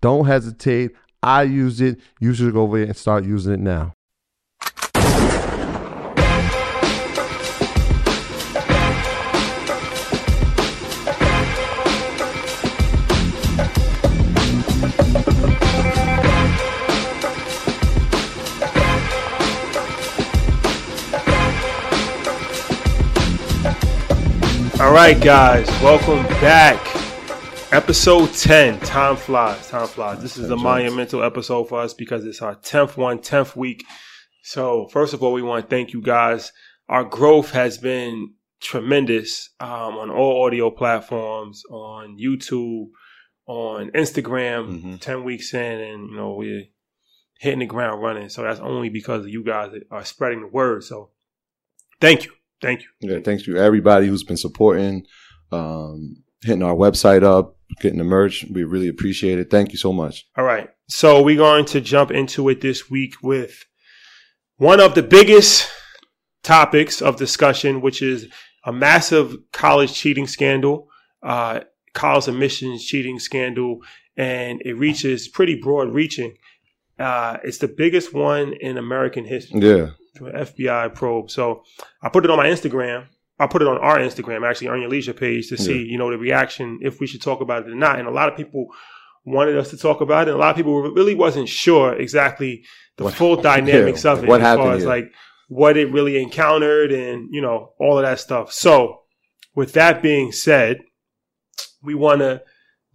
Don't hesitate. I use it. You should go over there and start using it now. All right, guys, welcome back. Episode 10, time flies, time flies. This is a monumental episode for us because it's our 10th one, 10th week. So, first of all, we want to thank you guys. Our growth has been tremendous um, on all audio platforms, on YouTube, on Instagram, Mm-hmm. 10 weeks in, and, you know, we're hitting the ground running. So, that's only because you guys are spreading the word. So, thank you. Thank you. Yeah, thanks to everybody who's been supporting um, hitting our website up, getting the merch. We really appreciate it. Thank you so much. All right. So we're going to jump into it this week with one of the biggest topics of discussion, which is a massive college cheating scandal, uh, college admissions cheating scandal, and it reaches pretty broad reaching. Uh, it's the biggest one in American history. Yeah. FBI probe. So I put it on my Instagram. I put it on our Instagram, actually, on your leisure page to see, Yeah. you know, the reaction if we should talk about it or not. And a lot of people wanted us to talk about it. And a lot of people really wasn't sure exactly the What- full dynamics yeah, of it what as happened far as here. like what it really encountered and, you know, all of that stuff. So with that being said, we want to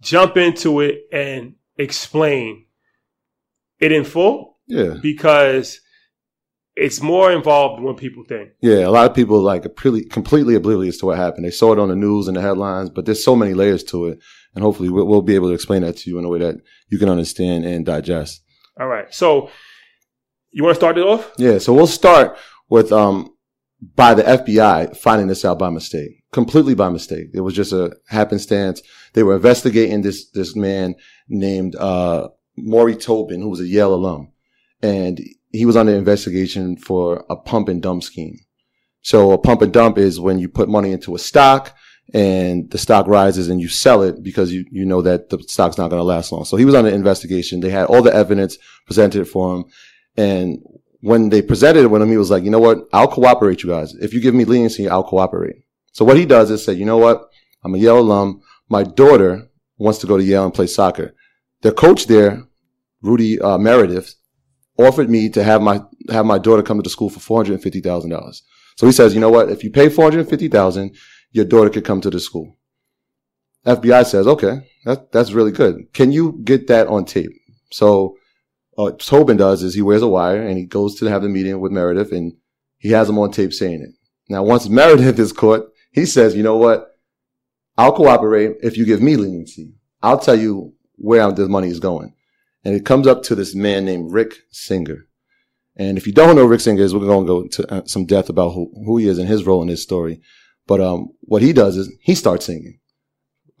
jump into it and explain it in full Yeah. because it's more involved than what people think. Yeah. A lot of people like are pretty, completely oblivious to what happened. They saw it on the news and the headlines, but there's so many layers to it. And hopefully we'll, we'll be able to explain that to you in a way that you can understand and digest. All right. So you want to start it off? Yeah, so we'll start with um by the FBI finding this out by mistake, completely by mistake. It was just a happenstance. They were investigating this this man named uh Morrie Tobin, who was a Yale alum, and he was under investigation for a pump and dump scheme. So a pump and dump is when you put money into a stock and the stock rises and you sell it because you, you know that the stock's not going to last long. So he was under investigation. They had all the evidence presented for him. And when they presented it with him, he was like, you know what? I'll cooperate you guys. If you give me leniency, I'll cooperate. So what he does is say, you know what? I'm a Yale alum. My daughter wants to go to Yale and play soccer. The coach there, Rudy uh, Meredith, offered me to have my have my daughter come to the school for four hundred and fifty thousand dollars. So he says, you know what? If you pay four hundred and fifty thousand, your daughter could come to the school. FBI says, okay, that, that's really good. Can you get that on tape? So uh, Tobin does is he wears a wire and he goes to have the meeting with Meredith and he has him on tape saying it. Now, once Meredith is caught, he says, you know what? I'll cooperate if you give me leniency. I'll tell you where this money is going. And it comes up to this man named Rick Singer. And if you don't know Rick Singer is, we're going to go into uh, some depth about who, who he is and his role in this story. But um, what he does is he starts singing,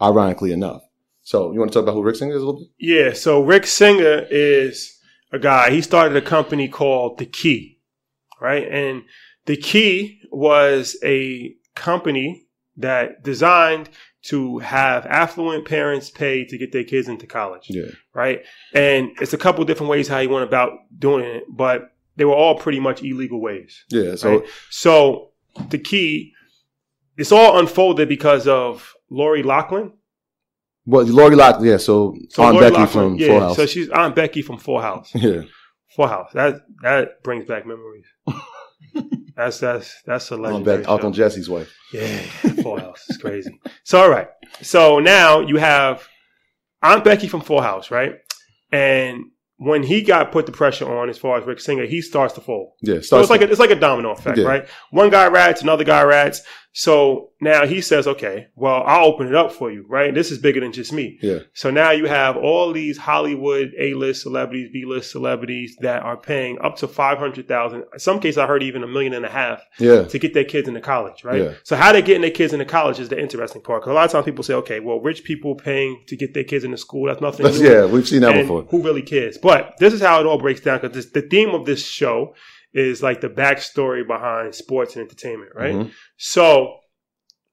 ironically enough. So you want to talk about who Rick Singer is a little bit? Yeah. So Rick Singer is a guy. He started a company called The Key, right? And The Key was a company that designed to have affluent parents pay to get their kids into college, Yeah. right? And it's a couple different ways how he went about doing it, but they were all pretty much illegal ways. Yeah. So Right. So the key, it's all unfolded because of Lori Loughlin. Well, Lori Lock, yeah. So, So Aunt Lori Becky Loughlin, from yeah, Full House. So she's Aunt Becky from Full House. yeah, Full House. That that brings back memories. that's that's that's a legendary Uncle. Jesse's wife. Yeah, Full House It's crazy. So all right. So now you have Aunt Becky from Full House, right? And when he got put the pressure on, as far as Rick Singer, he starts to fold. Yeah, So it's like a, it's like a domino effect, Yeah. right? One guy rats, another guy rats. So now he says, okay, well, I'll open it up for you, right? This is bigger than just me. yeah, So now you have all these Hollywood A-list celebrities, B-list celebrities that are paying up to five hundred thousand. In some cases, I heard even a million and a half yeah, to get their kids into college, right? Yeah. So how they're getting their kids into college is the interesting part. Because a lot of times people say, okay, well, rich people paying to get their kids into school, that's nothing. That's, yeah. We've seen that And before. Who really cares? But this is how it all breaks down because the theme of this show is like the backstory behind sports and entertainment, right? Mhm. So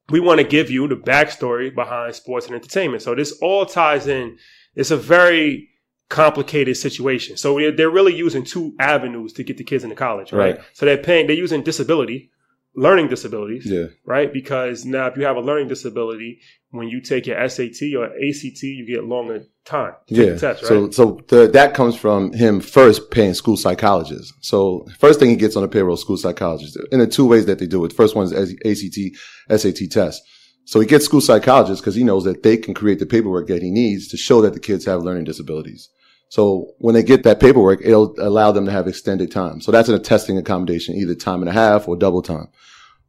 we want to give you the backstory behind sports and entertainment. So this all ties in. It's a very complicated situation. So they're, they're really using two avenues to get the kids into college, right? Right. So they're paying, they're using disability, learning disabilities, Yeah, right? Because now if you have a learning disability, when you take your SAT or ACT, you get longer time to take yeah. the test, right? So, so the, that comes from him first paying school psychologists. So first thing he gets on the payroll, school psychologists. In the two ways that they do it. First one is ACT, SAT test. So he gets school psychologists because he knows that they can create the paperwork that he needs to show that the kids have learning disabilities. So when they get that paperwork, it'll allow them to have extended time. So that's in a testing accommodation, either time and a half or double time.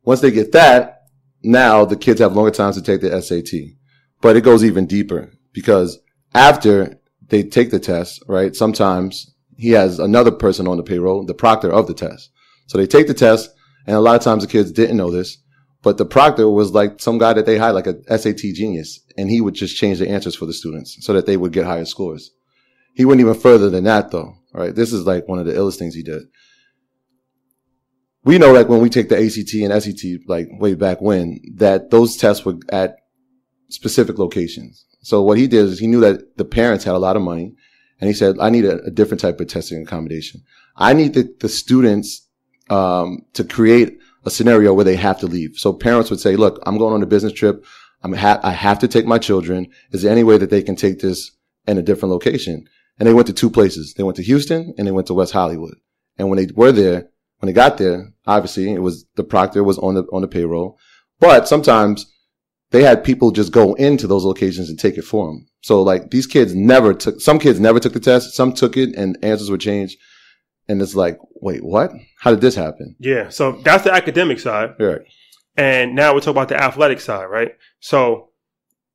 Once they get that, now the kids have longer times to take the SAT. But it goes even deeper because after they take the test, right, sometimes he has another person on the payroll, the proctor of the test. So they take the test, and a lot of times the kids didn't know this, But the proctor was like some guy that they hired, like a SAT genius, and he would just change the answers for the students so that they would get higher scores. He went even further than that though, right? This is like one of the illest things he did. We know like when we take the ACT and SAT, like way back when, that those tests were at specific locations. So what he did is he knew that the parents had a lot of money and he said, I need a, a different type of testing accommodation. I need the, the students, um, to create a scenario where they have to leave. So parents would say, look, I'm going on a business trip. I'm ha- I have to take my children. Is there any way that they can take this in a different location? And they went to two places. They went to Houston and they went to West Hollywood. And when they were there, when they got there, obviously it was the proctor was on the, on the payroll, but sometimes they had people just go into those locations and take it for them. So like these kids never took, some kids never took the test. Some took it and answers were changed. And it's like, wait, what? How did this happen? Yeah. So that's the academic side. Right. And now we're talking about the athletic side, right? So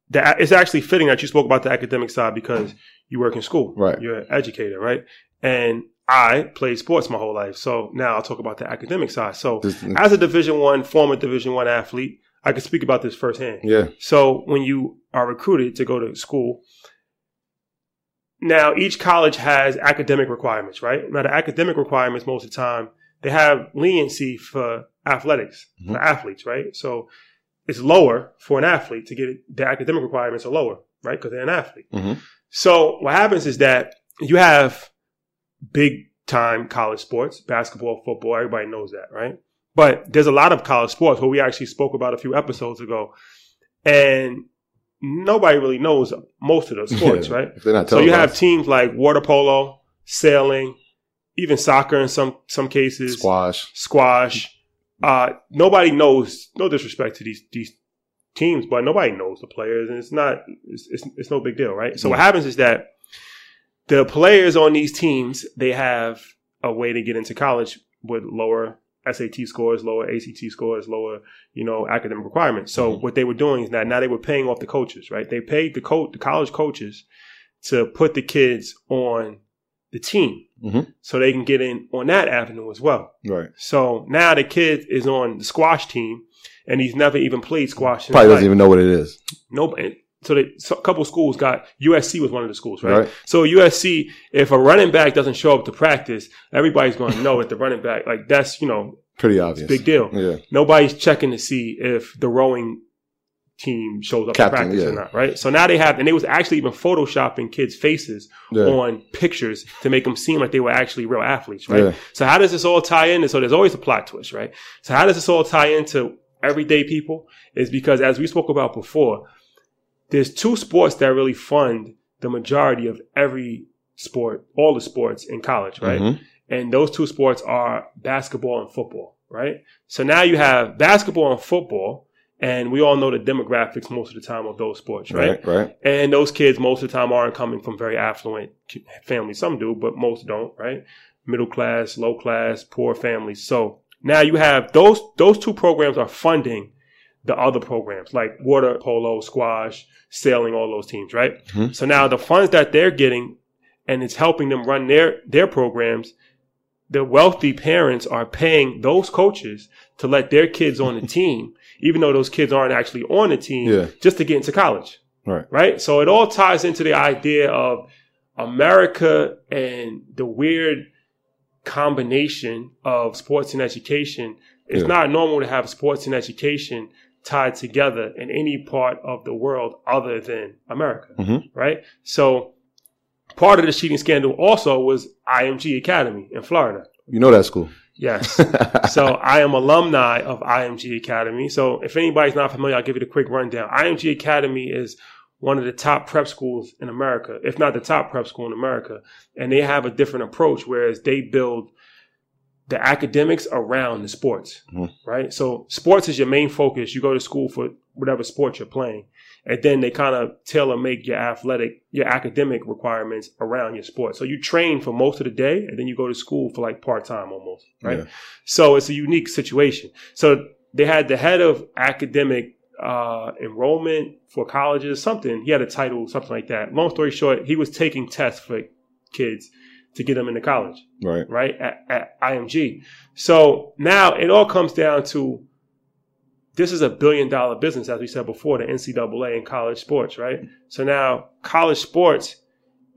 the, it's actually fitting that you spoke about the academic side because you work in school. Right. You're an educator, right? And I played sports my whole life. So now I'll talk about the academic side. So This- as a division one, former division one athlete, I can speak about this firsthand. Yeah. So when you are recruited to go to school, now each college has academic requirements, right? Now the academic requirements most of the time they have leniency for athletics, Mhm. for athletes, right? So it's lower for an athlete to get it, the academic requirements are lower, right? Because they're an athlete. Mhm. So what happens is that you have big time college sports, basketball, football, everybody knows that, right? But there's a lot of college sports where we actually spoke about a few episodes ago, and nobody really knows most of those sports, Yeah. right? If they're not So you have teams like water polo, sailing, even soccer in some some cases, squash. squash. Uh, nobody knows. No disrespect to these these teams, but nobody knows the players, and it's not. It's it's, it's no big deal, right? So what happens is that the players on these teams they have a way to get into college with lower SAT scores, lower ACT scores, lower you know academic requirements. So Mhm. what they were doing is that now they were paying off the coaches, right? They paid the coach, the college coaches, to put the kids on the team Mhm. so they can get in on that avenue as well. Right. So now the kid is on the squash team, and he's never even played squash. Probably doesn't life. even know what it is. Nobody. So, they, so a couple schools got USC was one of the schools, right? Right. So USC, if a running back doesn't show up to practice, everybody's going to know that the running back, like that's you know, Pretty obvious. big deal. Yeah. Nobody's checking to see if the rowing team shows up Captain, to practice yeah. or not, right? So now they have, and they was actually even photoshopping kids' faces Yeah. on pictures to make them seem like they were actually real athletes, right? Yeah. So how does this all tie in? And so there's always a plot twist, right? So how does this all tie into everyday people? Is because as we spoke about before, there's two sports that really fund the majority of every sport, all the sports in college, right? Mhm. And those two sports are basketball and football, right? So now you have basketball and football, and we all know the demographics most of the time of those sports, right? Right. Right. And those kids most of the time aren't coming from very affluent families. Some do, but most don't, right? Middle class, low class, poor families. So now you have those those two programs are funding the other programs like water polo, squash, sailing, all those teams, right? Mhm. So now the funds that they're getting and it's helping them run their their programs, the wealthy parents are paying those coaches to let their kids on the team, even though those kids aren't actually on the team, Yeah. just to get into college Right. right? So it all ties into the idea of America and the weird combination of sports and education. It's Yeah. not normal to have sports and education tied together in any part of the world other than America, Mhm. right? So part of the cheating scandal also was IMG Academy in Florida. You know that school. Yes. so I am alumni of IMG Academy. So if anybody's not familiar, I'll give you the quick rundown. IMG Academy is one of the top prep schools in America, if not the top prep school in America. And they have a different approach, whereas they build the academics around the sports, Mhm. right? So sports is your main focus. You go to school for whatever sport you're playing. And then they kind of tailor make your athletic, your academic requirements around your sport. So you train for most of the day and then you go to school for like part time almost, right? Yeah. So it's a unique situation. So they had the head of academic uh, enrollment for colleges, something. He had a title, something like that. Long story short, he was taking tests for kids to get them into college, Right. right? At, at IMG. So now it all comes down to this is a billion dollar business, as we said before, the NCAA and college sports, right? So now college sports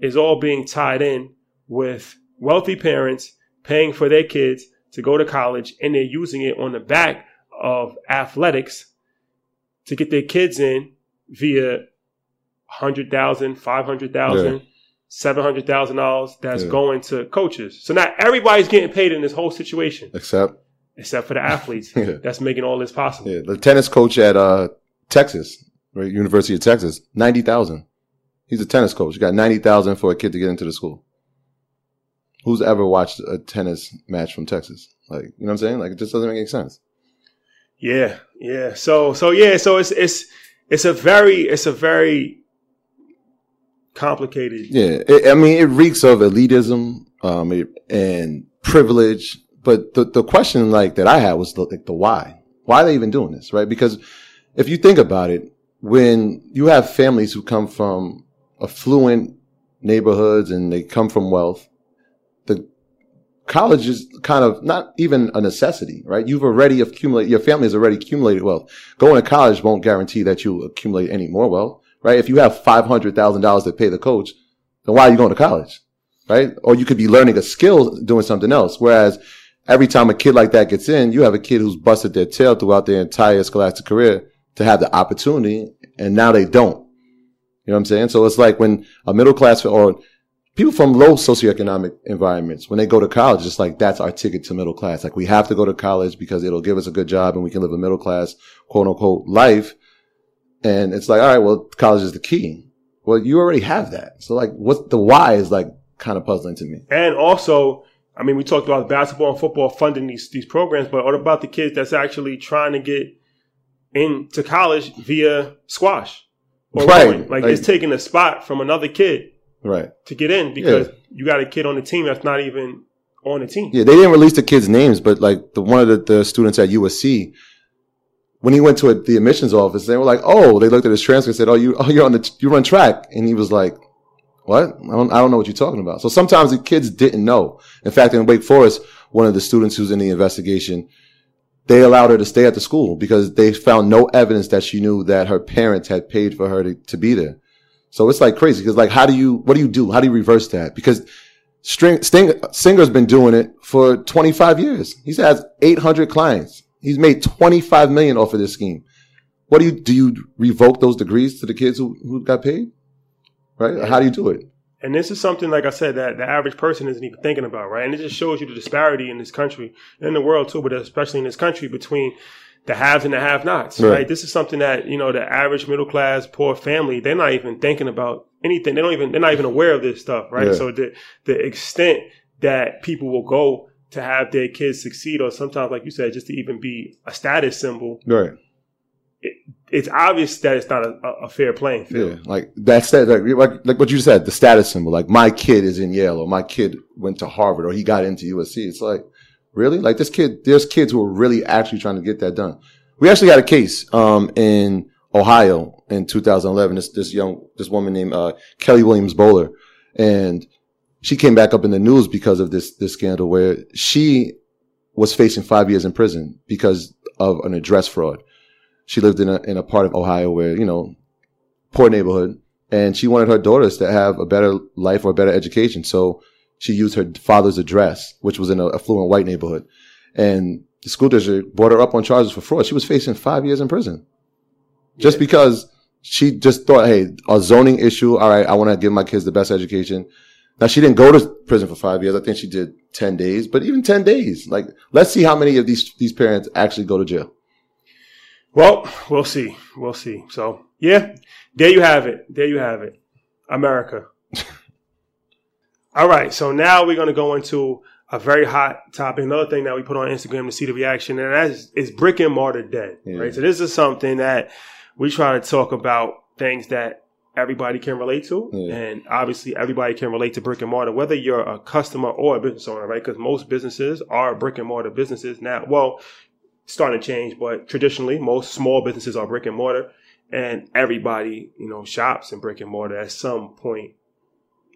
is all being tied in with wealthy parents paying for their kids to go to college and they're using it on the back of athletics to get their kids in via 100,000, 500,000, Yeah. $700,000 that's Yeah. going to coaches. So now everybody's getting paid in this whole situation Except except for the athletes Yeah. that's making all this possible. yeah, the tennis coach at uh, Texas, right, University of Texas, ninety thousand. He's a tennis coach. He got ninety thousand for a kid to get into the school. Who's ever watched a tennis match from Texas? Like, you know what I'm saying? Like, it just doesn't make any sense. Yeah, yeah. So so yeah, so it's it's it's a very it's a very complicated Yeah, it, I mean, it reeks of elitism um, it, and privilege. But the the question like that I had was the, like the why. Why are they even doing this, right? Because if you think about it, when you have families who come from affluent neighborhoods and they come from wealth, college is kind of not even a necessity, right? You've already accumulated, your family has already accumulated wealth. Going to college won't guarantee that you accumulate any more wealth, right? If you have $500,000 to pay the coach, then why are you going to college? Right? Or you could be learning a skill doing something else. Whereas every time a kid like that gets in, you have a kid who's busted their tail throughout their entire scholastic career to have the opportunity and now they don't. You know what I'm saying? So it's like when a middle class or people from low socioeconomic environments, when they go to college, it's like that's our ticket to middle class. Like we have to go to college because it'll give us a good job and we can live a middle class, quote unquote, life. And it's like, all right, well, college is the key. Well, you already have that. So like, what's the why is like kind of puzzling to me. And also, I mean, we talked about basketball and football funding these these programs, but what about the kids that's actually trying to get into college via squash? Or Right. rowing? Like, Like- it's taking a spot from another kid Right. to get in because you got a kid on the team that's not even on the team. Yeah, they didn't release the kids' names, but like the one of the, the students at USC, when he went to a, the admissions office, they were like, "Oh," they looked at his transcript and said, "Oh, you, oh, you're on the, you run track," and he was like, "What? I don't, I don't know what you're talking about." So sometimes the kids didn't know. In fact, in Wake Forest, one of the students who's in the investigation, they allowed her to stay at the school because they found no evidence that she knew that her parents had paid for her to, to be there. So it's like crazy because like, how do you, what do you do? How do you reverse that? Because String, Sting, Singer's been doing it for 25 years. He's has 800 clients. He's made 25 million off of this scheme. What do you, do you revoke those degrees to the kids who, who got paid? Right? How do you do it? And this is something, like I said, that the average person isn't even thinking about, right? And it just shows you the disparity in this country, in the world too, but especially in this country between the haves and the have-nots, Right. right? This is something that you know the average middle class poor family they're not even thinking about anything. They don't even they're not even aware of this stuff, right? Yeah. So the the extent that people will go to have their kids succeed, or sometimes, like you said, just to even be a status symbol, Right. it's obvious that it's not a, a fair playing field. Yeah. Like that's that, like, like, like what you said, the status symbol, like my kid is in Yale or my kid went to Harvard or he got into USC. It's like, really? Like this kid, there's kids who are really actually trying to get that done. We actually had a case, um, in Ohio in 2011. This, this young, this woman named, uh, Kelley Williams Bolar. And she came back up in the news because of this, this scandal where she was facing five years in prison because of an address fraud. She lived in a, in a part of Ohio where, you know, poor neighborhood and she wanted her daughters to have a better life or a better education. So she used her father's address, which was in an affluent white neighborhood. And the school district brought her up on charges for fraud. She was facing five years in prison just Yeah. because she just thought, Hey, a zoning issue. All right. I want to give my kids the best education. Now she didn't go to prison for five years. I think she did 10 days, but even 10 days, like let's see how many of these, these parents actually go to jail. Well, we'll see. We'll see. So, yeah, there you have it. There you have it. America. All right. So now we're going to go into a very hot topic. Another thing that we put on Instagram to see the reaction, and that is, is brick and mortar dead. Yeah. Right. So this is something that we try to talk about things that everybody can relate to. Yeah. And obviously everybody can relate to brick and mortar, whether you're a customer or a business owner, right? Because most businesses are brick and mortar businesses now. Well, starting to change, but traditionally most small businesses are brick and mortar and everybody, you know, shops in brick and mortar at some point,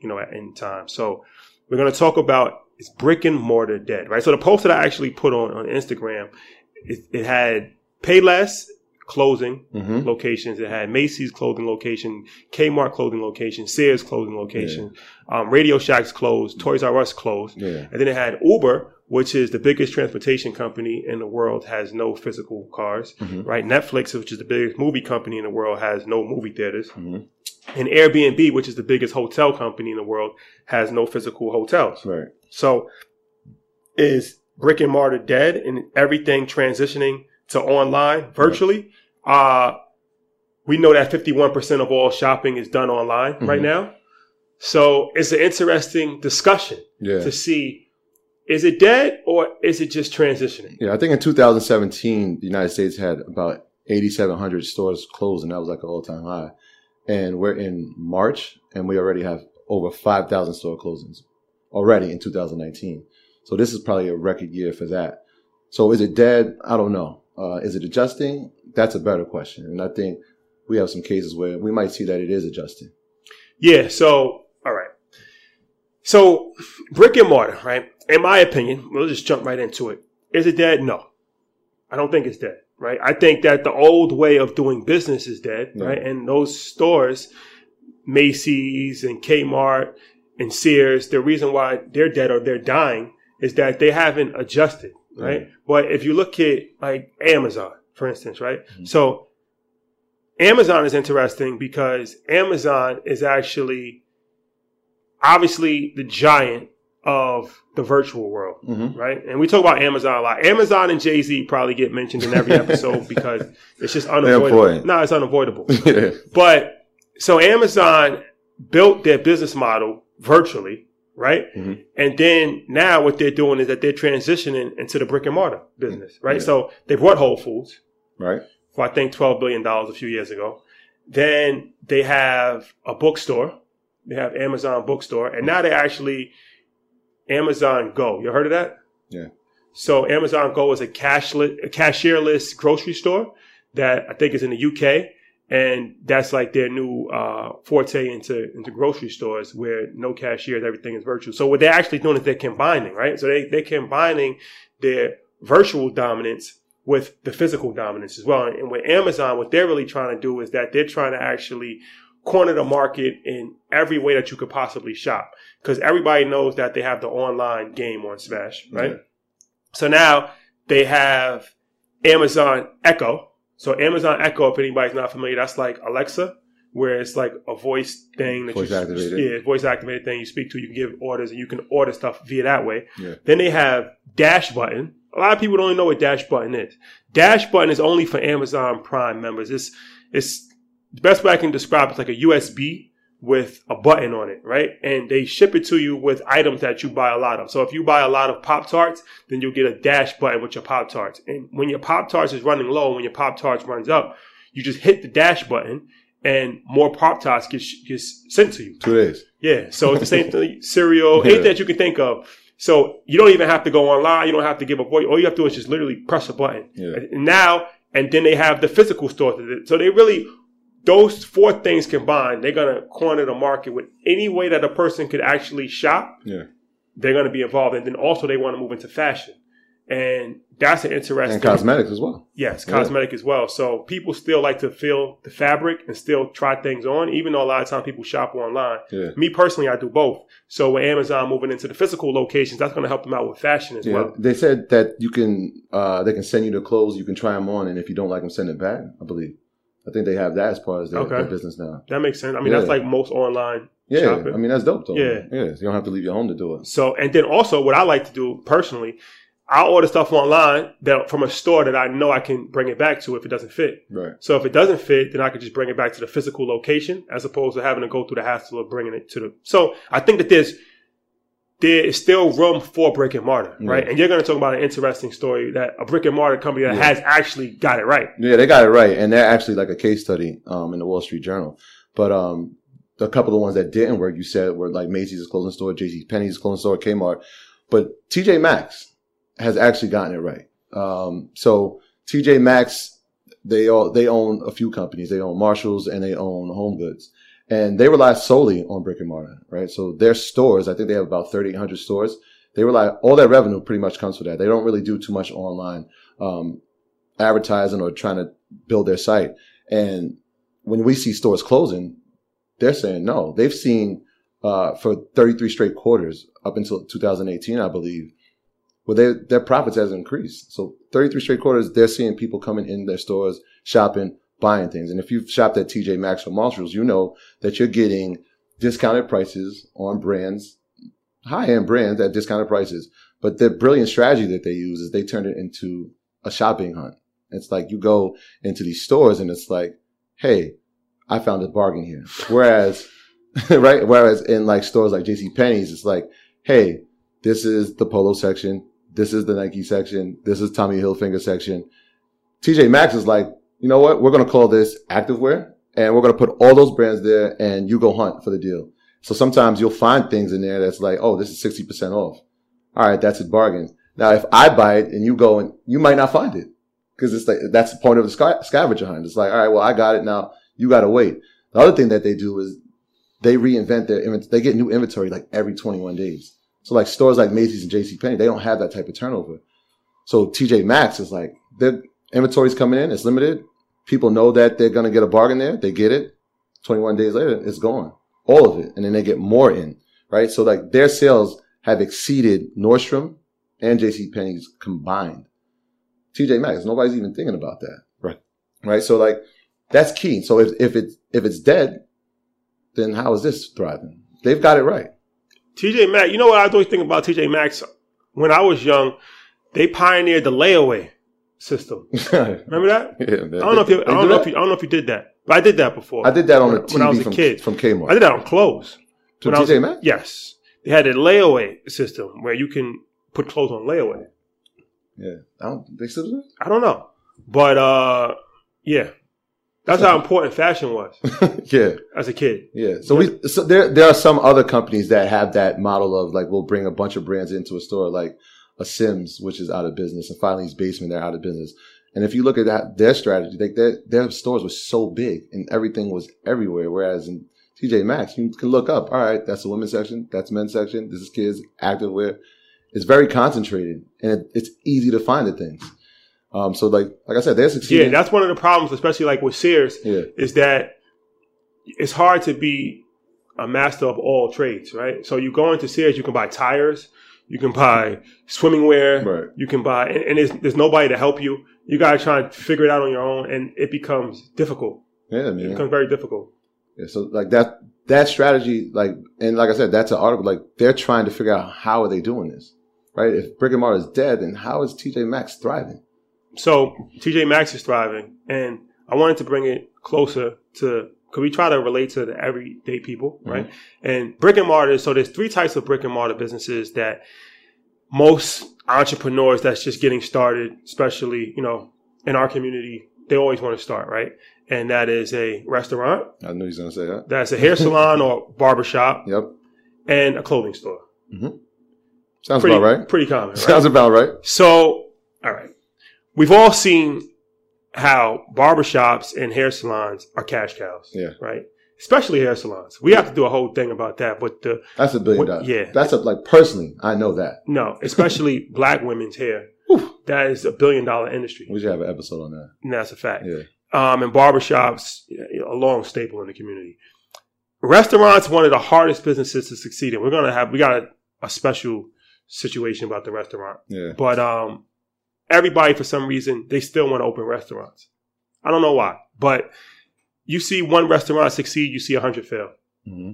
you know, in time. So we're going to talk about is brick and mortar dead, right? So the post that I actually put on, on Instagram, it, it had Payless clothing Mm-hmm. locations. It had Macy's clothing location, Kmart clothing location, Sears clothing location, um, Radio Shack's closed, Toys R Us closed. Yeah. And then it had Uber, which is the biggest transportation company in the world, has no physical cars, Mhm. right? Netflix, which is the biggest movie company in the world, has no movie theaters. Mhm. And Airbnb, which is the biggest hotel company in the world, has no physical hotels. Right. So is brick and mortar dead and everything transitioning to online virtually? Uh, we know that 51% of all shopping is done online right Mhm. now. So it's an interesting discussion Yeah. to see is it dead or is it just transitioning? Yeah, I think in 2017, the United States had about 8,700 stores closed, and that was like an all-time high. And we're in March, and we already have over 5,000 store closings already in 2019. So this is probably a record year for that. So is it dead? I don't know. Uh, is it adjusting? That's a better question. And I think we have some cases where we might see that it is adjusting. Yeah. So, all right. So brick and mortar, right? In my opinion, we'll just jump right into it. Is it dead? No. I don't think it's dead, right? I think that the old way of doing business is dead, Yeah. right? And those stores, Macy's and Kmart and Sears, the reason why they're dead or they're dying is that they haven't adjusted, right? Yeah. But if you look at like Amazon, for instance, right? Mhm. So Amazon is interesting because Amazon is actually obviously the giant of the virtual world, Mm-hmm. right? And we talk about Amazon a lot. Amazon and Jay Z probably get mentioned in every episode because it's just unavoidable. No, it's unavoidable. yeah. But so Amazon built their business model virtually, right? Mhm. And then now what they're doing is that they're transitioning into the brick and mortar business, right? Yeah. So they bought Whole Foods Right. for I think twelve billion dollars a few years ago. Then they have a bookstore. They have Amazon bookstore, and now they actually Amazon Go. You heard of that? Yeah. So Amazon Go is a cashless, a cashierless grocery store that I think is in the UK, and that's like their new uh, forte into into grocery stores where no cashiers, everything is virtual. So what they're actually doing is they're combining, right? So they they're combining their virtual dominance with the physical dominance as well. And with Amazon, what they're really trying to do is that they're trying to actually corner the market in every way that you could possibly shop. Because everybody knows that they have the online game on Smash, right? Yeah. So now they have Amazon Echo. So Amazon Echo, if anybody's not familiar, that's like Alexa, where it's like a voice thing that Voice you activated. yeah, voice activated thing you speak to. You can give orders and you can order stuff via that way. Yeah. Then they have Dash Button. A lot of people don't even know what Dash Button is. Dash Button is only for Amazon Prime members. It's it's the best way I can describe it is like a USB with a button on it, right? And they ship it to you with items that you buy a lot of. So if you buy a lot of Pop Tarts, then you'll get a dash button with your Pop Tarts. And when your Pop Tarts is running low, when your Pop Tarts runs up, you just hit the dash button and more Pop Tarts gets, gets sent to you. Two days. Yeah. So it's the same thing, cereal, Yeah. anything that you can think of. So you don't even have to go online. You don't have to give a voice. All you have to do is just literally press a button. Yeah. And now, and then they have the physical store. So they really, those four things combined, they're going to corner the market with any way that a person could actually shop. Yeah. They're going to be involved. And then also they want to move into fashion. And that's an interesting. And cosmetics as well. Yes, Yeah. cosmetic as well. So people still like to feel the fabric and still try things on, even though a lot of times people shop online. Yeah. Me personally, I do both. So with Amazon moving into the physical locations, that's going to help them out with fashion as Yeah, well. they said that you can, uh, they can send you the clothes, you can try them on, and if you don't like them, send it back. I believe. I think they have that as part of their, Okay. their business now. That makes sense. I mean, Yeah. that's like most online Yeah, shopping. I mean that's dope though. Yeah. yeah. You don't have to leave your home to do it. So, and then also what I like to do personally, I'll order stuff online that from a store that I know I can bring it back to if it doesn't fit. Right. So if it doesn't fit, then I could just bring it back to the physical location as opposed to having to go through the hassle of bringing it to the. So I think that there's there is still room for brick and mortar, right? Yeah. And you're going to talk about an interesting story that a brick and mortar company that Yeah. has actually got it right. Yeah, they got it right, and they're actually like a case study um, in the Wall Street Journal. But um, a couple of ones that didn't work, you said, were like Macy's clothing store, JC Penney's clothing store, Kmart. But TJ Maxx has actually gotten it right. Um, so TJ Maxx, they all they own a few companies. They own Marshalls and they own Home Goods, and they rely solely on brick and mortar, right? So their stores, I think they have about thirty eight hundred stores. They rely all their revenue pretty much comes from that. They don't really do too much online. Um, advertising or trying to build their site. And when we see stores closing, they're saying no. They've seen uh, for 33 straight quarters up until 2018, I believe, where they, their profits has increased. So 33 straight quarters, they're seeing people coming in their stores, shopping, buying things. And if you've shopped at TJ Maxx or Marshalls, you know that you're getting discounted prices on brands, high end brands at discounted prices. But the brilliant strategy that they use is they turn it into a shopping hunt. It's like you go into these stores and it's like, hey, I found a bargain here. Whereas, right? Whereas in like stores like JC Penney's, it's like, hey, this is the polo section. This is the Nike section. This is Tommy Hilfiger section. TJ Maxx is like, you know what? We're going to call this activewear and we're going to put all those brands there and you go hunt for the deal. So sometimes you'll find things in there that's like, oh, this is 60% off. All right. That's a bargain. Now, if I buy it and you go and you might not find it because it's like, that's the point of the scavenger hunt. It's like, all right, well, I got it now. You got to wait. The other thing that they do is they reinvent their inventory. They get new inventory like every 21 days. So like stores like Macy's and JC Penney, they don't have that type of turnover. So TJ Maxx is like their inventory's coming in, it's limited. People know that they're going to get a bargain there. They get it. 21 days later, it's gone. All of it. And then they get more in, right? So like their sales have exceeded Nordstrom and JC Penney's combined. TJ Maxx, nobody's even thinking about that. Right. Right. So like that's key. So if, if it's, if it's dead, then how is this thriving? They've got it right. TJ Maxx, you know what I always think about TJ Maxx? When I was young, they pioneered the layaway system. Remember that? Yeah, I don't know if you, I don't know if you, I don't know if you did that, but I did that before. I did that on when, a TV when I was a from, kid from Kmart. I did that on clothes. To When I was- TJ Maxx? Yes, they had a layaway system where you can put clothes on layaway. Yeah. I don't, they still do I don't know, but uh, yeah, that's how important fashion was yeah. as a kid. Yeah. So we, so there, there are some other companies that have that model of like, we'll bring a bunch of brands into a store, like a Syms, which is out of business, and Filene's Basement, they're out of business. And if you look at that, their strategy, like their, their stores were so big and everything was everywhere. Whereas in TJ Maxx, you can look up, all right, that's the women's section, that's men's section, this is kids, activewear. It's very concentrated and it, it's easy to find the things. Um, so like, like I said, they're succeeding. Yeah, that's one of the problems, especially like with Sears, yeah. is that it's hard to be a master of all trades, right? So you go into Sears, you can buy tires, you can buy swimming wear, Right. you can buy, and, and there's, there's nobody to help you. You got to try and figure it out on your own, and it becomes difficult. Yeah, It becomes very difficult. Yeah, so like that that strategy, like and like I said, that's an article. Like they're trying to figure out how are they doing this, right? If brick and mortar is dead, then how is TJ Maxx thriving? So TJ Maxx is thriving, and I wanted to bring it closer to because we try to relate to the everyday people, mm-hmm. right? And brick and mortar. So there's three types of brick and mortar businesses that most entrepreneurs that's just getting started, especially you know in our community, they always want to start, right? And that is a restaurant, I knew he was gonna say that. that's a hair salon or barbershop, Yep, and a clothing store. Mm-hmm. sounds Pretty, about right. pretty common, right? Sounds about right. So, all right. We've all seen how barbershops and hair salons are cash cows. Yeah. Right? Especially hair salons. We have to do a whole thing about that. But the, That's a billion dollars. yeah. that's a like personally, I know that. no, especially black women's hair. That is a billion dollar industry. We should have an episode on that. And that's a fact. Yeah, Um, and barbershops, a long staple in the community. Restaurants, one of the hardest businesses to succeed in. We're going to have, we got a, a special situation about the restaurant. yeah. But um, everybody, for some reason, they still want to open restaurants. I don't know why, but you see one restaurant succeed, you see a hundred fail, hmm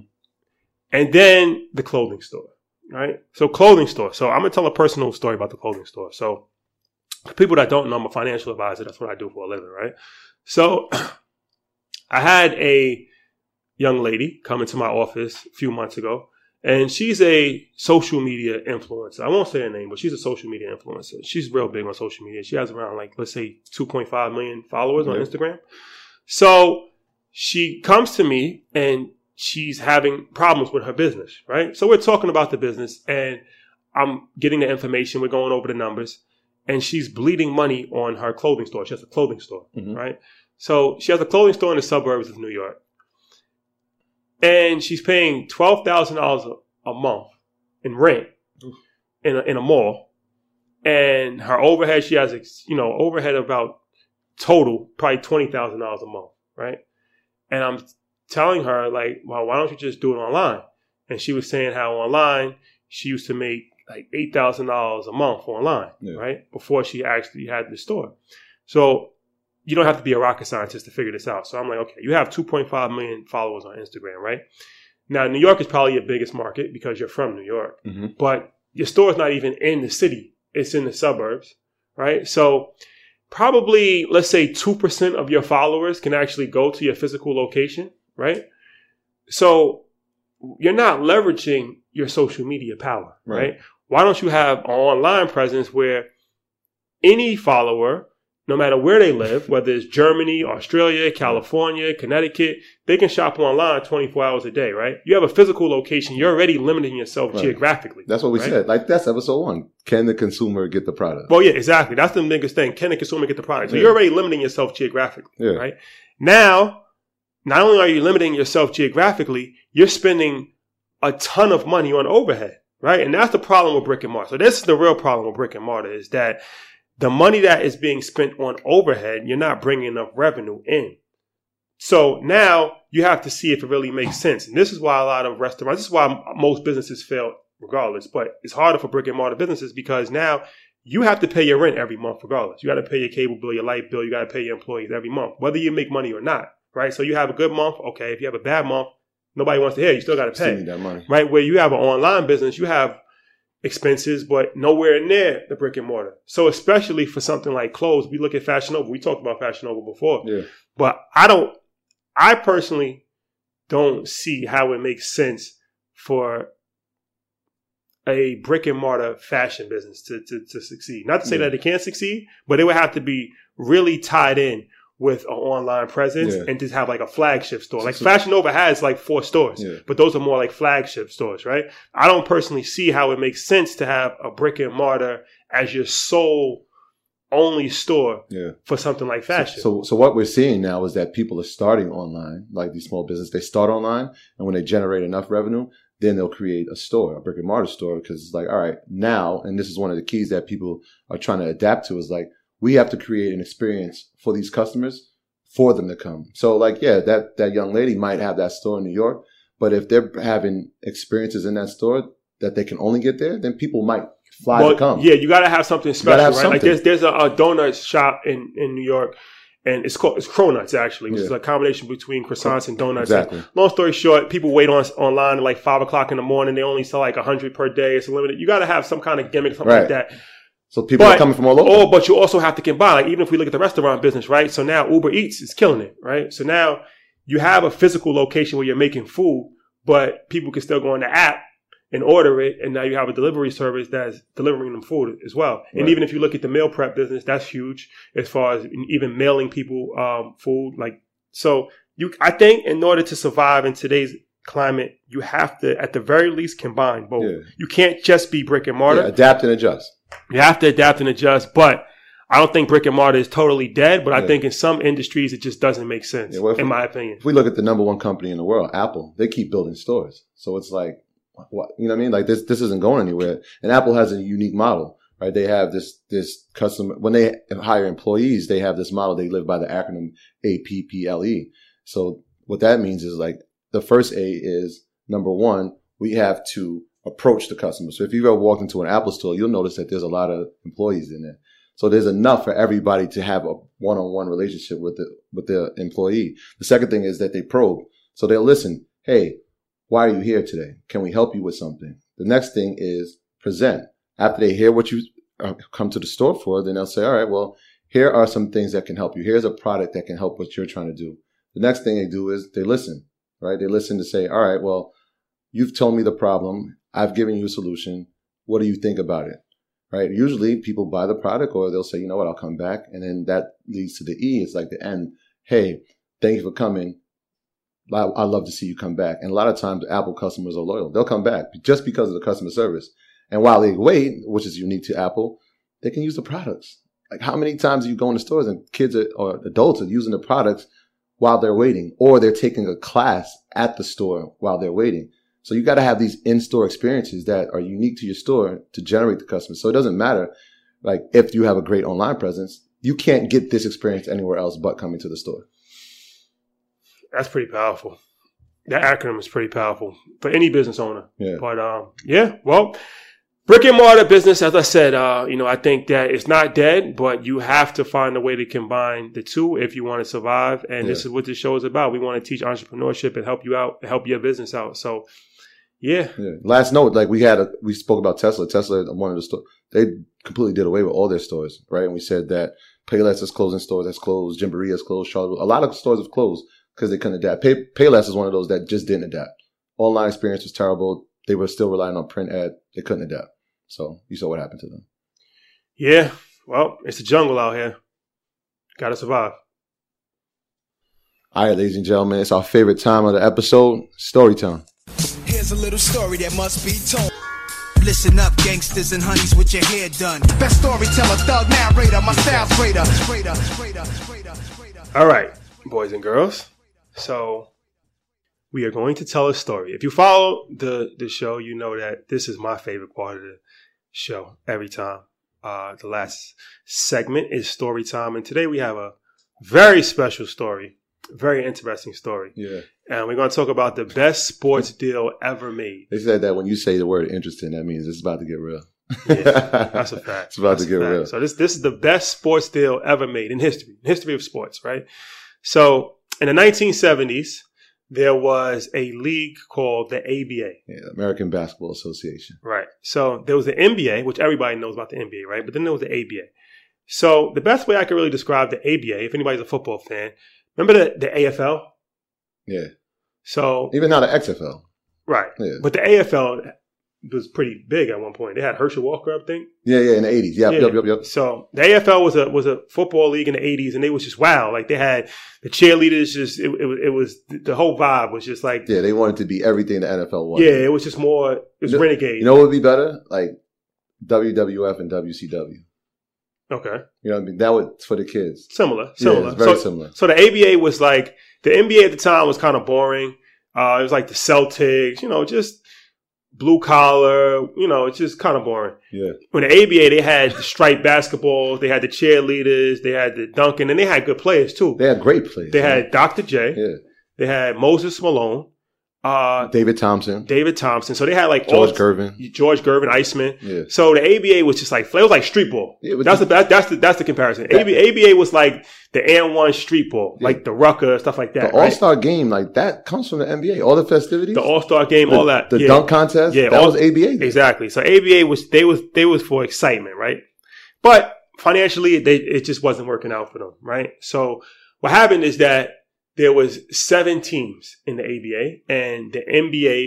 and then the clothing store, right? So clothing store. So I'm gonna tell a personal story about the clothing store. So for people that don't know, I'm a financial advisor. That's what I do for a living, right? So I had a young lady come into my office a few months ago, and she's a social media influencer. I won't say her name, but she's a social media influencer. She's real big on social media. She has around like let's say 2.5 million followers on Instagram. So she comes to me and she's having problems with her business, right? So we're talking about the business and I'm getting the information. We're going over the numbers and she's bleeding money on her clothing store. She has a clothing store, Mhm. right? So she has a clothing store in the suburbs of New York and she's paying $12,000 a month in rent in a, in a mall. And her overhead, she has, you know, overhead about total probably twenty thousand dollars a month, right? And I'm telling her like, well, why don't you just do it online? And she was saying how online she used to make like eight thousand dollars a month online, Yeah. right? Before she actually had the store. So you don't have to be a rocket scientist to figure this out. So I'm like, okay, you have 2.5 million followers on Instagram, right? Now New York is probably your biggest market because you're from New York, Mm-hmm. but your store is not even in the city; it's in the suburbs, right? So probably let's say 2% of your followers can actually go to your physical location, right? So you're not leveraging your social media power, Right. right? Why don't you have an online presence where any follower, no matter where they live, whether it's Germany, Australia, California, Connecticut, they can shop online 24 hours a day, right? You have a physical location, you're already limiting yourself Right. geographically. That's what we right? said. Like that's episode one. Can the consumer get the product? Well, yeah, exactly. That's the biggest thing. Can the consumer get the product? So Yeah. you're already limiting yourself geographically, Yeah. right? Now, not only are you limiting yourself geographically, you're spending a ton of money on overhead, right? And that's the problem with brick and mortar. So this is the real problem with brick and mortar is that the money that is being spent on overhead, you're not bringing enough revenue in. So now you have to see if it really makes sense. And this is why a lot of restaurants, this is why most businesses fail regardless, but it's harder for brick and mortar businesses because now you have to pay your rent every month regardless. You got to pay your cable bill, your light bill, you got to pay your employees every month, whether you make money or not, right? So you have a good month, okay. If you have a bad month, nobody wants to hear, you still got to Still pay need that money. right? Where you have an online business, you have expenses, but nowhere near the brick and mortar. So especially for something like clothes, we look at Fashion Nova. We talked about Fashion Nova before, Yeah. but I don't. I personally don't see how it makes sense for a brick and mortar fashion business to, to, to succeed. Not to say Yeah. that it can't succeed, but it would have to be really tied in with an online presence Yeah. and just have like a flagship store. Like Fashion Nova has like four stores, Yeah. but those are more like flagship stores, right? I don't personally see how it makes sense to have a brick and mortar as your sole only store Yeah. for something like fashion. So, so what we're seeing now is that people are starting online, like these small business. They start online, and when they generate enough revenue, then they'll create a store, a brick and mortar store, because it's like, all right, now, and this is one of the keys that people are trying to adapt to is like, we have to create an experience for these customers for them to come. So, like, yeah, that that young lady might have that store in New York, but if they're having experiences in that store that they can only get there, then people might fly Well, to come. Yeah, you got to have something special, have right? Like there's there's a, a donut shop in in New York, and it's called it's Cronuts actually, which Yeah. is a combination between croissants and donuts. Exactly. Long story short, people wait on online at like five o'clock in the morning. They only sell like hundred per day. It's limited. You got to have some kind of gimmick, something like that. So people But- are coming from all over. Oh, but you also have to combine. Like even if we look at the restaurant business, right? So now Uber Eats is killing it, right? So now you have a physical location where you're making food, but people can still go on the app and order it, and now you have a delivery service that's delivering them food as well. And even if you look at the meal prep business, that's huge as far as even mailing people um, food. Like so, you I think in order to survive in today's climate, you have to at the very least combine both. Yeah. You can't just be brick and mortar. Yeah, adapt and adjust. You have to adapt and adjust, but I don't think brick and mortar is totally dead. But I think in some industries it just doesn't make sense, Yeah, well, in we- my opinion. If we look at the number one company in the world, Apple, they keep building stores. So it's like, what, you know what I mean? Like this, this isn't going anywhere. And Apple has a unique model, right? They have this, this customer, when they hire employees, they have this model. They live by the acronym APPLE. E. So what that means is like the first A is number one, we have to approach the customer. So if you've ever walked into an Apple store, you'll notice that there's a lot of employees in there. So there's enough for everybody to have a one-on-one relationship with the with the employee. The second thing is that they probe. So they'll listen. Hey, why are you here today? Can we help you with something? The next thing is present. After they hear what you uh, come to the store for, then they'll say, all right, well, here are some things that can help you. Here's a product that can help what you're trying to do. The next thing they do is they listen, right? They listen to say, all right, well, you've told me the problem. I've given you a solution. What do you think about it? Right? Usually people buy the product or they'll say, you know what, I'll come back. And then that leads to the E. It's like the end. Hey, thank you for coming. I, love to see you come back. And a lot of times Apple customers are loyal. They'll come back just because of the customer service. And while they wait, which is unique to Apple, they can use the products. Like how many times are you go in the stores and kids are, or adults are using the products while they're waiting, or they're taking a class at the store while they're waiting. So you got to have these in-store experiences that are unique to your store to generate the customer. So it doesn't matter, like if you have a great online presence, you can't get this experience anywhere else but coming to the store. That's pretty powerful. That acronym is pretty powerful for any business owner. Yeah. But um, yeah, well, brick and mortar business, as I said, uh, you know, I think that it's not dead, but you have to find a way to combine the two if you want to survive. And this is what this show is about. We want to teach entrepreneurship and help you out, help your business out. So, yeah, Yeah. Last note, like we had, a, we spoke about Tesla. Tesla, one of the stores, they completely did away with all their stores, right? And we said that Payless is closing stores, that's closed. Gymboree is closed. Charlotte, a lot of stores have closed because they couldn't adapt. Pay, Payless is one of those that just didn't adapt. Online experience was terrible. They were still relying on print ad. They couldn't adapt. So you saw what happened to them. yeah. Well, it's a jungle out here. Got to survive. All right, ladies and gentlemen, it's our favorite time of the episode, story time. Here's a little story that must be told. Listen up, gangsters and honeys with your hair done. Best storyteller, thug narrator, my style's greater. Greater, greater, greater, greater. All right, boys and girls. So we are going to tell a story. If you follow the the show, you know that this is my favorite part of the show every time. Uh, the last segment is story time, and today we have a very special story, very interesting story, Yeah. And we're going to talk about the best sports deal ever made. They said that when you say the word interesting, that means it's about to get real. Yeah, That's a fact. It's about That's to get real. So this this is the best sports deal ever made in history, in history of sports, right? So in the 1970s, there was a league called the ABA, Yeah, American Basketball Association. right? So there was the NBA, which everybody knows about the NBA, right? But then there was the ABA. So the best way I can really describe the ABA, if anybody's a football fan, remember the, the AFL? Yeah. So Even now the XFL. right, Yeah. but the AFL was pretty big at one point. They had Herschel Walker, I think. Yeah, yeah, in the 80s. Yep, Yeah. yep, yep, yep. So the AFL was a was a football league in the eighties, and they was just wow. Like they had the cheerleaders. Just it, it, was- it was the whole vibe was just like yeah. Yeah, they wanted to be everything the NFL was. Yeah, it was just more. It was You know- renegade. You know what would be better? Like WWF and WCW. Okay, You know what I mean? That was for the kids. similar, similar. it's very so, similar. so the ABA was like the NBA at the time was kind of boring. Uh, it was like the Celtics, you know, just blue collar. You know, it's just kind of boring. Yeah. When the ABA, they had the striped basketball, they had the cheerleaders, they had the dunking, and they had good players too. They had great players. They man. had Dr. J. yeah. They had Moses Malone, uh, David Thompson, David Thompson. So they had like George all, Gervin. George Gervin, Iceman. Yeah. So the ABA was just like it was like street ball. Yeah, that's the that, that's the that's the comparison. That- ABA, ABA was like the and one street ball, Yeah. like the Rucker stuff like that. The. All right? Star game, like that comes from the NBA. All the festivities. The All Star game, the, all that. The yeah. dunk contest. Yeah, That all- was ABA. Exactly. So ABA was they was they was for excitement, right? But financially, they it just wasn't working out for them, right? So what happened is that there was seven teams in the ABA, and the NBA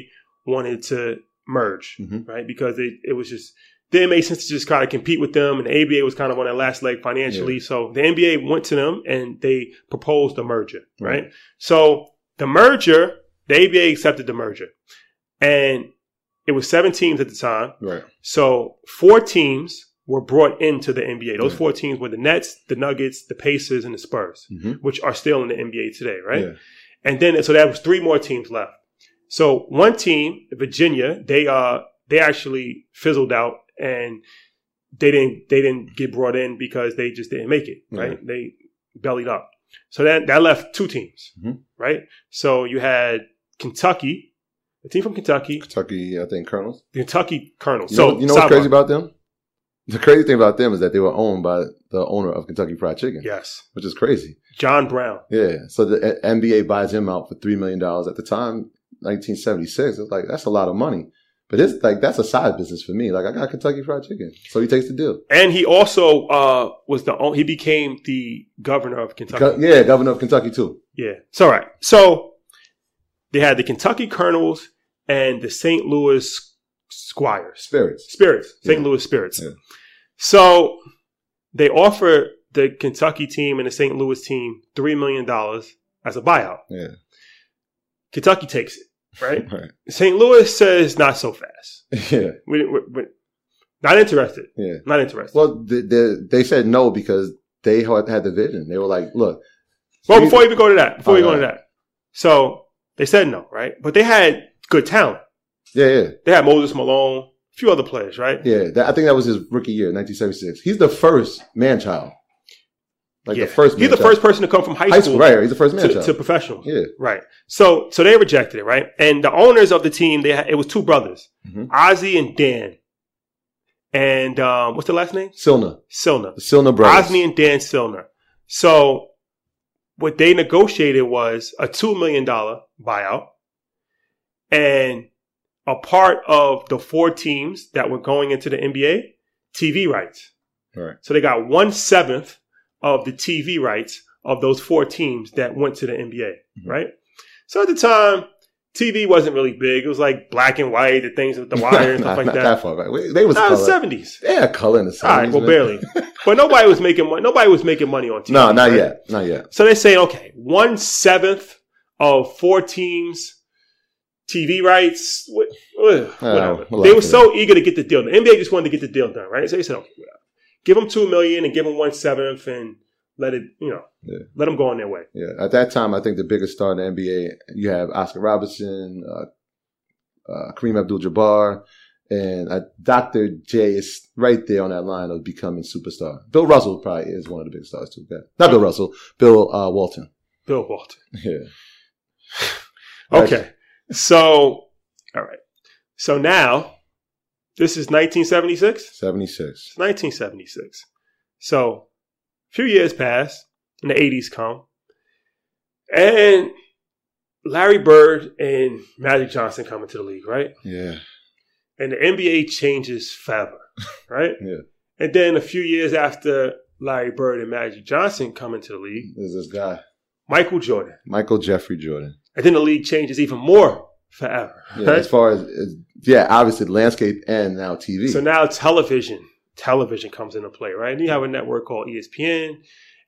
wanted to merge, Mhm. right? Because it, it was just didn't make sense to just kind of compete with them, and the ABA was kind of on that last leg financially. So the NBA went to them and they proposed a merger, right? Right. So the merger, the ABA accepted the merger, and it was seven teams at the time. Right. So four teams were brought into the NBA. Those Yeah. four teams were the Nets, the Nuggets, the Pacers, and the Spurs, hmm which are still in the NBA today, right? Yeah. And then so that was three more teams left. So one team, Virginia, they uh they actually fizzled out and they didn't they didn't get brought in because they just didn't make it, right? They bellied up. So that that left two teams, Mhm. right? So you had Kentucky, a team from Kentucky, Kentucky, I think, Colonels. the Kentucky Colonels. You so you know what's sidebar. crazy about them? The crazy thing about them is that they were owned by the owner of Kentucky Fried Chicken, Yes, which is crazy. John Brown. Yeah. So the uh, NBA buys him out for $3 million at the time, 1976. It's like, that's a lot of money. But it's like, that's a side business for me. Like, I got Kentucky Fried Chicken. So he takes the deal. And he also uh, was the he became the governor of Kentucky. Yeah, governor of Kentucky, too. Yeah. So, all right. So they had the Kentucky Colonels and the St. Louis Squires. Spirits. Spirits. St. Yeah. Louis Spirits. Yeah. So they offer the Kentucky team and the St. Louis team $3 million as a buyout. Yeah. Kentucky takes it, right? Right. St. Louis says not so fast. Yeah. We, we, we, not interested. Yeah. Not interested. Well, the, the, they said no because they had the vision. They were like, look. Well, before we even go to that, before we go Oh, to that. So they said no, right? But they had good talent. Yeah, yeah. They had Moses Malone, a few other players, right? Yeah, that, I think that was his rookie year, 1976. He's the first man child. like Yeah. the first. He's the first person to come from high, high school, school, right? He's the first man to, to professional. yeah, Right. So so they rejected it, right? And the owners of the team, they had, it was two brothers, Mhm. Ozzie and Dan. And um, what's the last name? Silna, Silner. the Silna brothers. Osney and Dan Silner. So what they negotiated was a two million dollar buyout, and a part of the four teams that were going into the NBA, TV rights. Right. So they got one seventh of the TV rights of those four teams that went to the NBA. Mhm. Right. So at the time, TV wasn't really big. It was like black and white, the things with the wire and stuff like not that. far back. They- was Nah, color. seventies. They had color in the All right, seventies. well, barely. But nobody was making money. Nobody was making money on TV. No, not right? yet. Not yet. So they say, okay, one seventh of four teams TV rights, wh- wh- whatever. they were so eager to get the deal. The NBA just wanted to get the deal done, right? So they said, okay, whatever. give them two million and give them one seventh and let it, you know, Yeah. let them go on their way. Yeah, at that time, I think the biggest star in the NBA, you have Oscar Robertson, uh, uh, Kareem Abdul-Jabbar, and uh, Dr. J is right there on that line of becoming superstar. Bill Russell probably is one of the biggest stars too. Yeah. Not Bill Russell, Bill uh, Walton. Bill Walton. Yeah. Okay. So, all right. So now, this is 1976. 76. It's 1976. So, a few years pass, and the 80s come, and Larry Bird and Magic Johnson come into the league, right? Yeah. And the NBA changes forever, right? Yeah. And then a few years after Larry Bird and Magic Johnson come into the league, There's this guy, Michael Jordan. Michael Jeffrey Jordan. And then the league changes even more forever, Yeah, right? as far as, as, yeah, obviously the landscape and now TV. So now television, television comes into play, right? And you have a network called ESPN,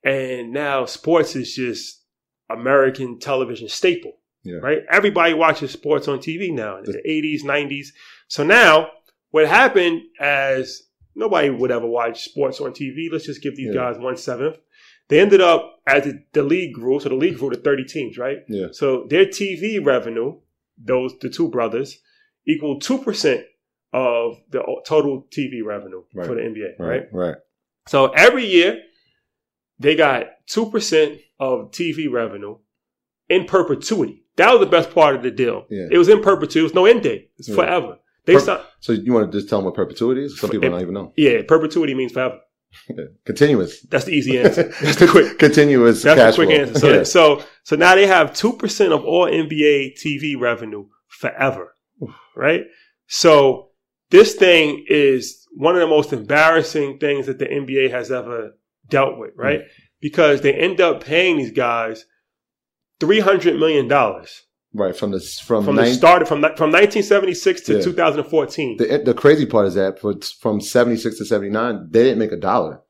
and now sports is just American television staple, Yeah. right? Everybody watches sports on TV now in the eighties, nineties. So now, what happened as nobody would ever watch sports on TV? Let's just give these Yeah. guys one seventh. They ended up as the, the league grew. So the league grew to thirty teams, right? yeah. So their TV revenue, those the two brothers, equal two percent of the total TV revenue Right. for the NBA, right. Right. Right. So every year they got two percent of TV revenue in perpetuity. That was the best part of the deal. Yeah. It was in perpetuity. It was no end date. It's Yeah. forever. They Per- start, So you want to just tell them what perpetuity is? Some people It- don't even know. yeah, perpetuity means forever. Continuous. That's the easy answer. That's the quick. Continuous That's cash the quick flow. answer. So, Yeah. so, so now they have two percent of all NBA TV revenue forever, right? So this thing is one of the most embarrassing things that the NBA has ever dealt with, right? Mm. Because they end up paying these guys three hundred million dollars Right from the from, from nine, the start from from nineteen seventy six to Yeah. two thousand fourteen. The, the crazy part is that for, from 76 to 79, they didn't make a dollar.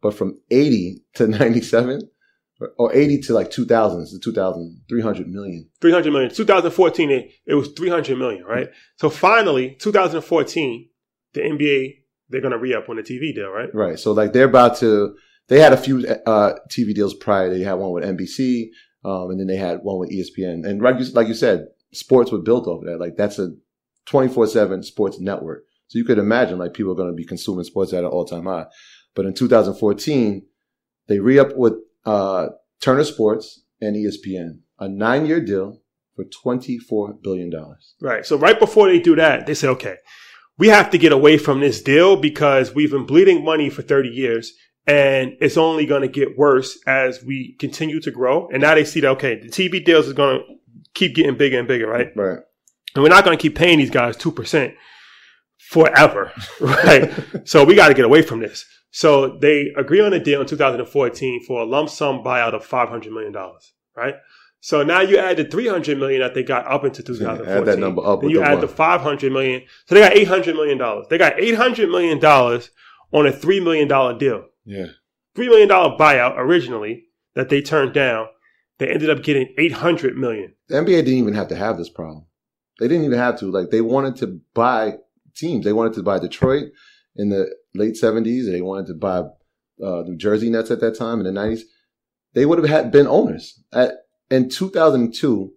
But from 80 to 97, or, or 80 to like 2000, it's 2000, 300 million. 300 million. 2014, it, it was 300 million, right? So finally, 2014, the NBA, they're going to re up on the TV deal, right? Right. So like they're about to, they had a few uh, TV deals prior. They had one with NBC, um, and then they had one with ESPN. And like you, like you said, sports were built off of that. Like that's a 24 7 sports network. So you could imagine like people are going to be consuming sports at an all time high. But in 2014, they re up with uh, Turner Sports and ESPN, a nine year deal for $24 billion. Right. So right before they do that, they say, okay, we have to get away from this deal because we've been bleeding money for 30 years and it's only going to get worse as we continue to grow. And now they see that, okay, the TV deals is going to keep getting bigger and bigger, right? Right. And we're not going to keep paying these guys 2% forever, right? so we got to get away from this. So they agree on a deal in 2014 for a lump sum buyout of $500 million, right? So now you add the 300 million that they got up into 2014. Add that number up Then you the add one. the 500 million. So they got 800 million dollars. They got 800 million dollars on a 3 million dollar deal. Yeah. $3 million buyout originally that they turned down. They ended up getting 800 million. the NBA didn't even have to have this problem. They didn't even have to. Like they wanted to buy teams. They wanted to buy Detroit in the late seventies. They wanted to buy uh, the Jersey Nets at that time in the nineties. They would have had been owners. At, in two thousand two,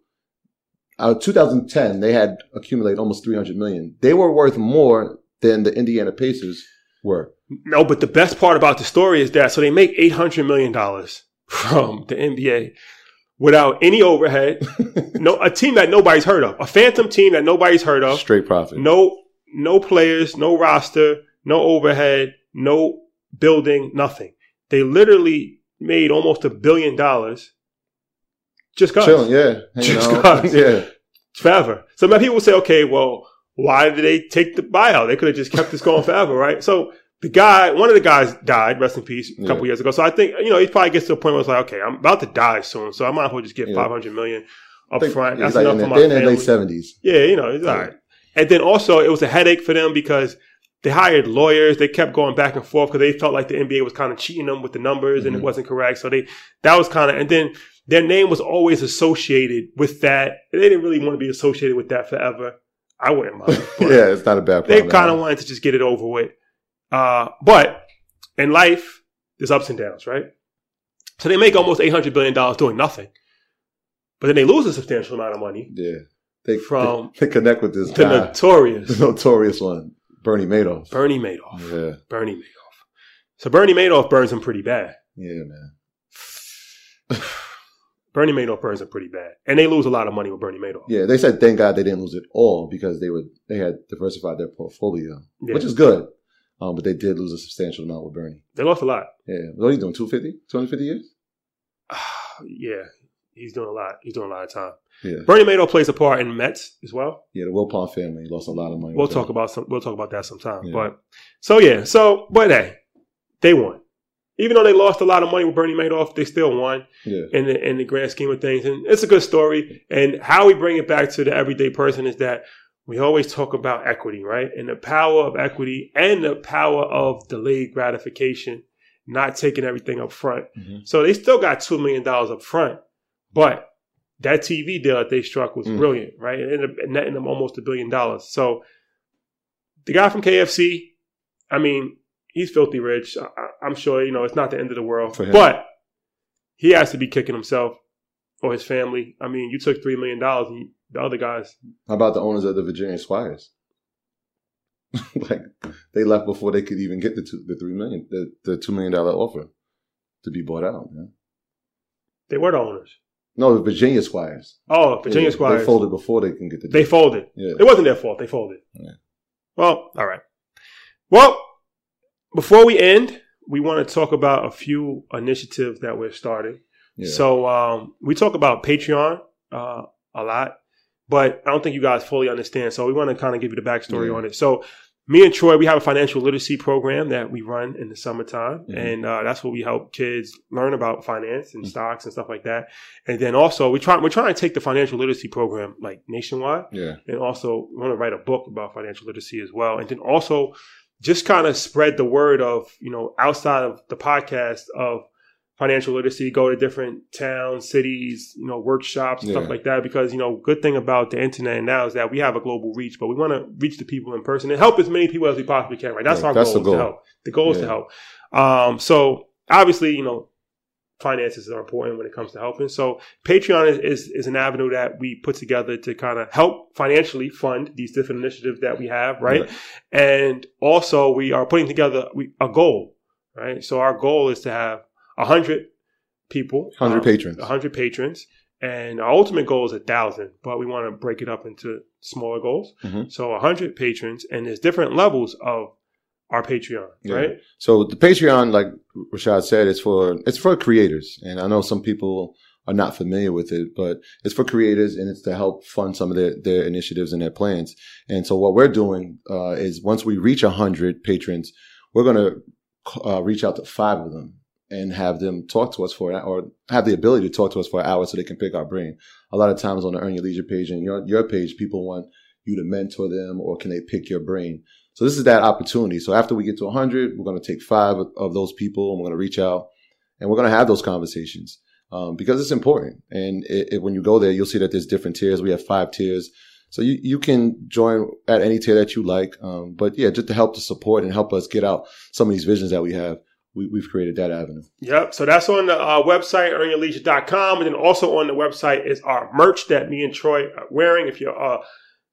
uh, 2010, they had accumulated almost 300 million. They were worth more than the Indiana Pacers were. No, but the best part about the story is that so they make eight hundred million dollars from the NBA without any overhead. no, a team that nobody's heard of, a phantom team that nobody's heard of. Straight profit. No, no players, no roster, no overhead, no building, nothing. They literally made almost a billion dollars just cause. Chilling, yeah. Just cause. Yeah. forever. So many people say, okay, well, why did they take the buyout? They could have just kept this going forever, right? So the guy, one of the guys died, rest in peace, a couple Yeah. years ago. So I think, you know, he probably gets to a point where it's like, okay, I'm about to die soon. So I might as well just get Yeah. 500 million up front. That's like enough in for the, my they're in late seventies. Yeah, you know, it's all right. And then also, it was a headache for them because they hired lawyers. They kept going back and forth because they felt like the NBA was kind of cheating them with the numbers and it Mhm. wasn't correct. So they that was kind of and then their name was always associated with that. They didn't really want to be associated with that forever. I wouldn't mind. yeah, it's not a bad they kind of wanted to just get it over with. Uh, but in life, there's ups and downs, right? So they make almost eight hundred billion dollars doing nothing, but then they lose a substantial amount of money. Yeah. They, From they, they connect with this The guy, notorious the notorious one, Bernie Madoff. Bernie Madoff. Yeah. Bernie Madoff. So Bernie Madoff burns him pretty bad. Yeah, man. Bernie Madoff burns him pretty bad, and they lose a lot of money with Bernie Madoff. Yeah, they said thank God they didn't lose it all because they would they had diversified their portfolio, Yeah. which is good. Um, but they did lose a substantial amount with Bernie. They lost a lot. Yeah, what are you doing? 250? 250 years? yeah, he's doing a lot. He's doing a lot of time. Yeah, Bernie Madoff plays a part in Mets as well. yeah. The Wilpon family lost a lot of money. We'll talk that. about some. We'll talk about that sometime. Yeah. But so yeah. So but hey, they won. Even though they lost a lot of money with Bernie Madoff, they still won Yeah, in the in the grand scheme of things. And it's a good story. And how we bring it back to the everyday person is that we always talk about equity, right? And the power of equity and the power of delayed gratification, not taking everything up front. Mhm. So they still got two million dollars up front, but that TV deal that they struck was Mm. brilliant, right? It ended up netting them almost a billion dollars. So the guy from KFC, I mean, he's filthy rich. I, I'm sure you know it's not the end of the world, but he has to be kicking himself or his family. I mean, you took three million dollars, and the other guys. How about the owners of the Virginia Squires? like they left before they could even get the two, the three million, the, the two million dollar offer to be bought out. Man. They were the owners. No, the Virginia Squires. Oh, Virginia Yeah, Squires. They folded before they can get the. They folded. Yeah. It wasn't their fault. They folded. Yeah. Well, all right. Well, before we end, we want to talk about a few initiatives that we're starting. Yeah. So um, we talk about Patreon uh, a lot, but I don't think you guys fully understand. So we want to kind of give you the backstory Yeah. on it. So me and Troy, we have a financial literacy program that we run in the summertime, Mhm. and uh, that's where we help kids learn about finance and Mhm. stocks and stuff like that. And then also we try we're trying to take the financial literacy program like nationwide yeah. and also we want to write a book about financial literacy as well and then also just kind of spread the word of you know outside of the podcast of financial literacy go to different towns cities you know workshops Yeah. stuff like that because you know good thing about the internet now is that we have a global reach but we want to reach the people in person and help as many people as we possibly can right that's Yeah, our that's goal, the is to goal. help the goal is to help um so obviously you know finances are important when it comes to helping. So Patreon is, is, is an avenue that we put together to kind of help financially fund these different initiatives that we have, right? And also we are putting together we, a goal, right? So our goal is to have a hundred people, 100 um, patrons. a hundred patrons. And our ultimate goal is a thousand, but we want to break it up into smaller goals. Mhm. So a hundred patrons, and there's different levels of our Patreon, Yeah. right? So the Patreon, like Rashad said, is for it's for creators, and I know some people are not familiar with it, but it's for creators, and it's to help fund some of their their initiatives and their plans. And so what we're doing uh, is once we reach hundred patrons, we're going to uh, reach out to five of them and have them talk to us for an hour, or have the ability to talk to us for an hour so they can pick our brain. A lot of times on the Earn Your Leisure page and your your page, people want you to mentor them or can they pick your brain. So this is that opportunity. So after we get to 100, we're going to take five of, those people and we're going to reach out and we're going to have those conversations um, because it's important. And it, it, when you go there, you'll see that there's different tiers. We have five tiers. So you, you can join at any tier that you like. Um, but yeah, just to help to support and help us get out some of these visions that we have, we, we've created that avenue. Yep. So that's on the uh, website, earnyourleisure.com. And then also on the website is our merch that me and Troy are wearing. If you're uh,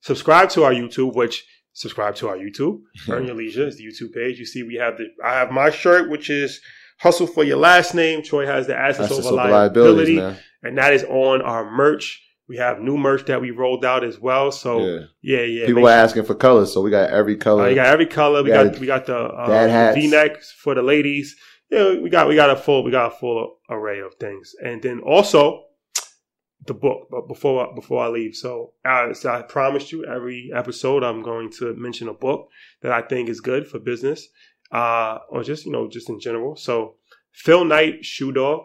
subscribed to our YouTube, which subscribe to our YouTube. Earn Your Leisure is the YouTube page. You see, we have the I have my shirt, which is Hustle for Your Last Name. Troy has the Assets, Assets over over liability, and that is on our merch. We have new merch that we rolled out as well. So Yeah. yeah, yeah. People were sure- asking for colors, so we got every color. uh, you got every color. We We got got we got the uh, dad hats. V necks for the ladies. Yeah, we got we got a full we got a full array of things, and then also the book. But before before I leave, so, uh, so I promised you every episode I'm going to mention a book that I think is good for business, uh, or just you know just in general. So Phil Knight, Shoe Dog,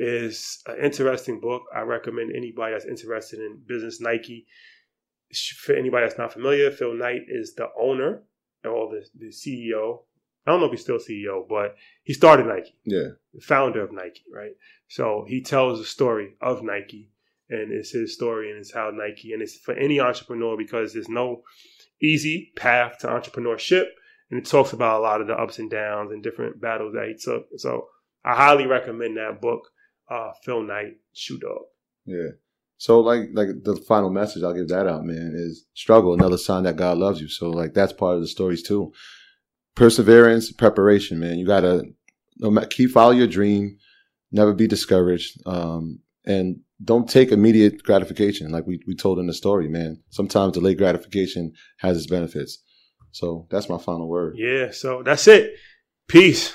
is an interesting book. I recommend anybody that's interested in business Nike. For anybody that's not familiar, Phil Knight is the owner or the, the CEO. I don't know if he's still CEO, but he started Nike, yeah, the founder of Nike, right? So he tells the story of Nike, and it's his story, and it's how Nike, and it's for any entrepreneur because there's no easy path to entrepreneurship, and it talks about a lot of the ups and downs and different battles that he took. So I highly recommend that book, uh, Phil Knight, Shoe Dog. yeah. So like like the final message I'll give that out, man, is struggle, another sign that God loves you. So like that's part of the stories too. Perseverance, preparation, man. You gotta no matter, keep follow your dream, never be discouraged, um, and don't take immediate gratification. Like we we told in the story, man. Sometimes delayed gratification has its benefits. So that's my final word. Yeah, so that's it. Peace.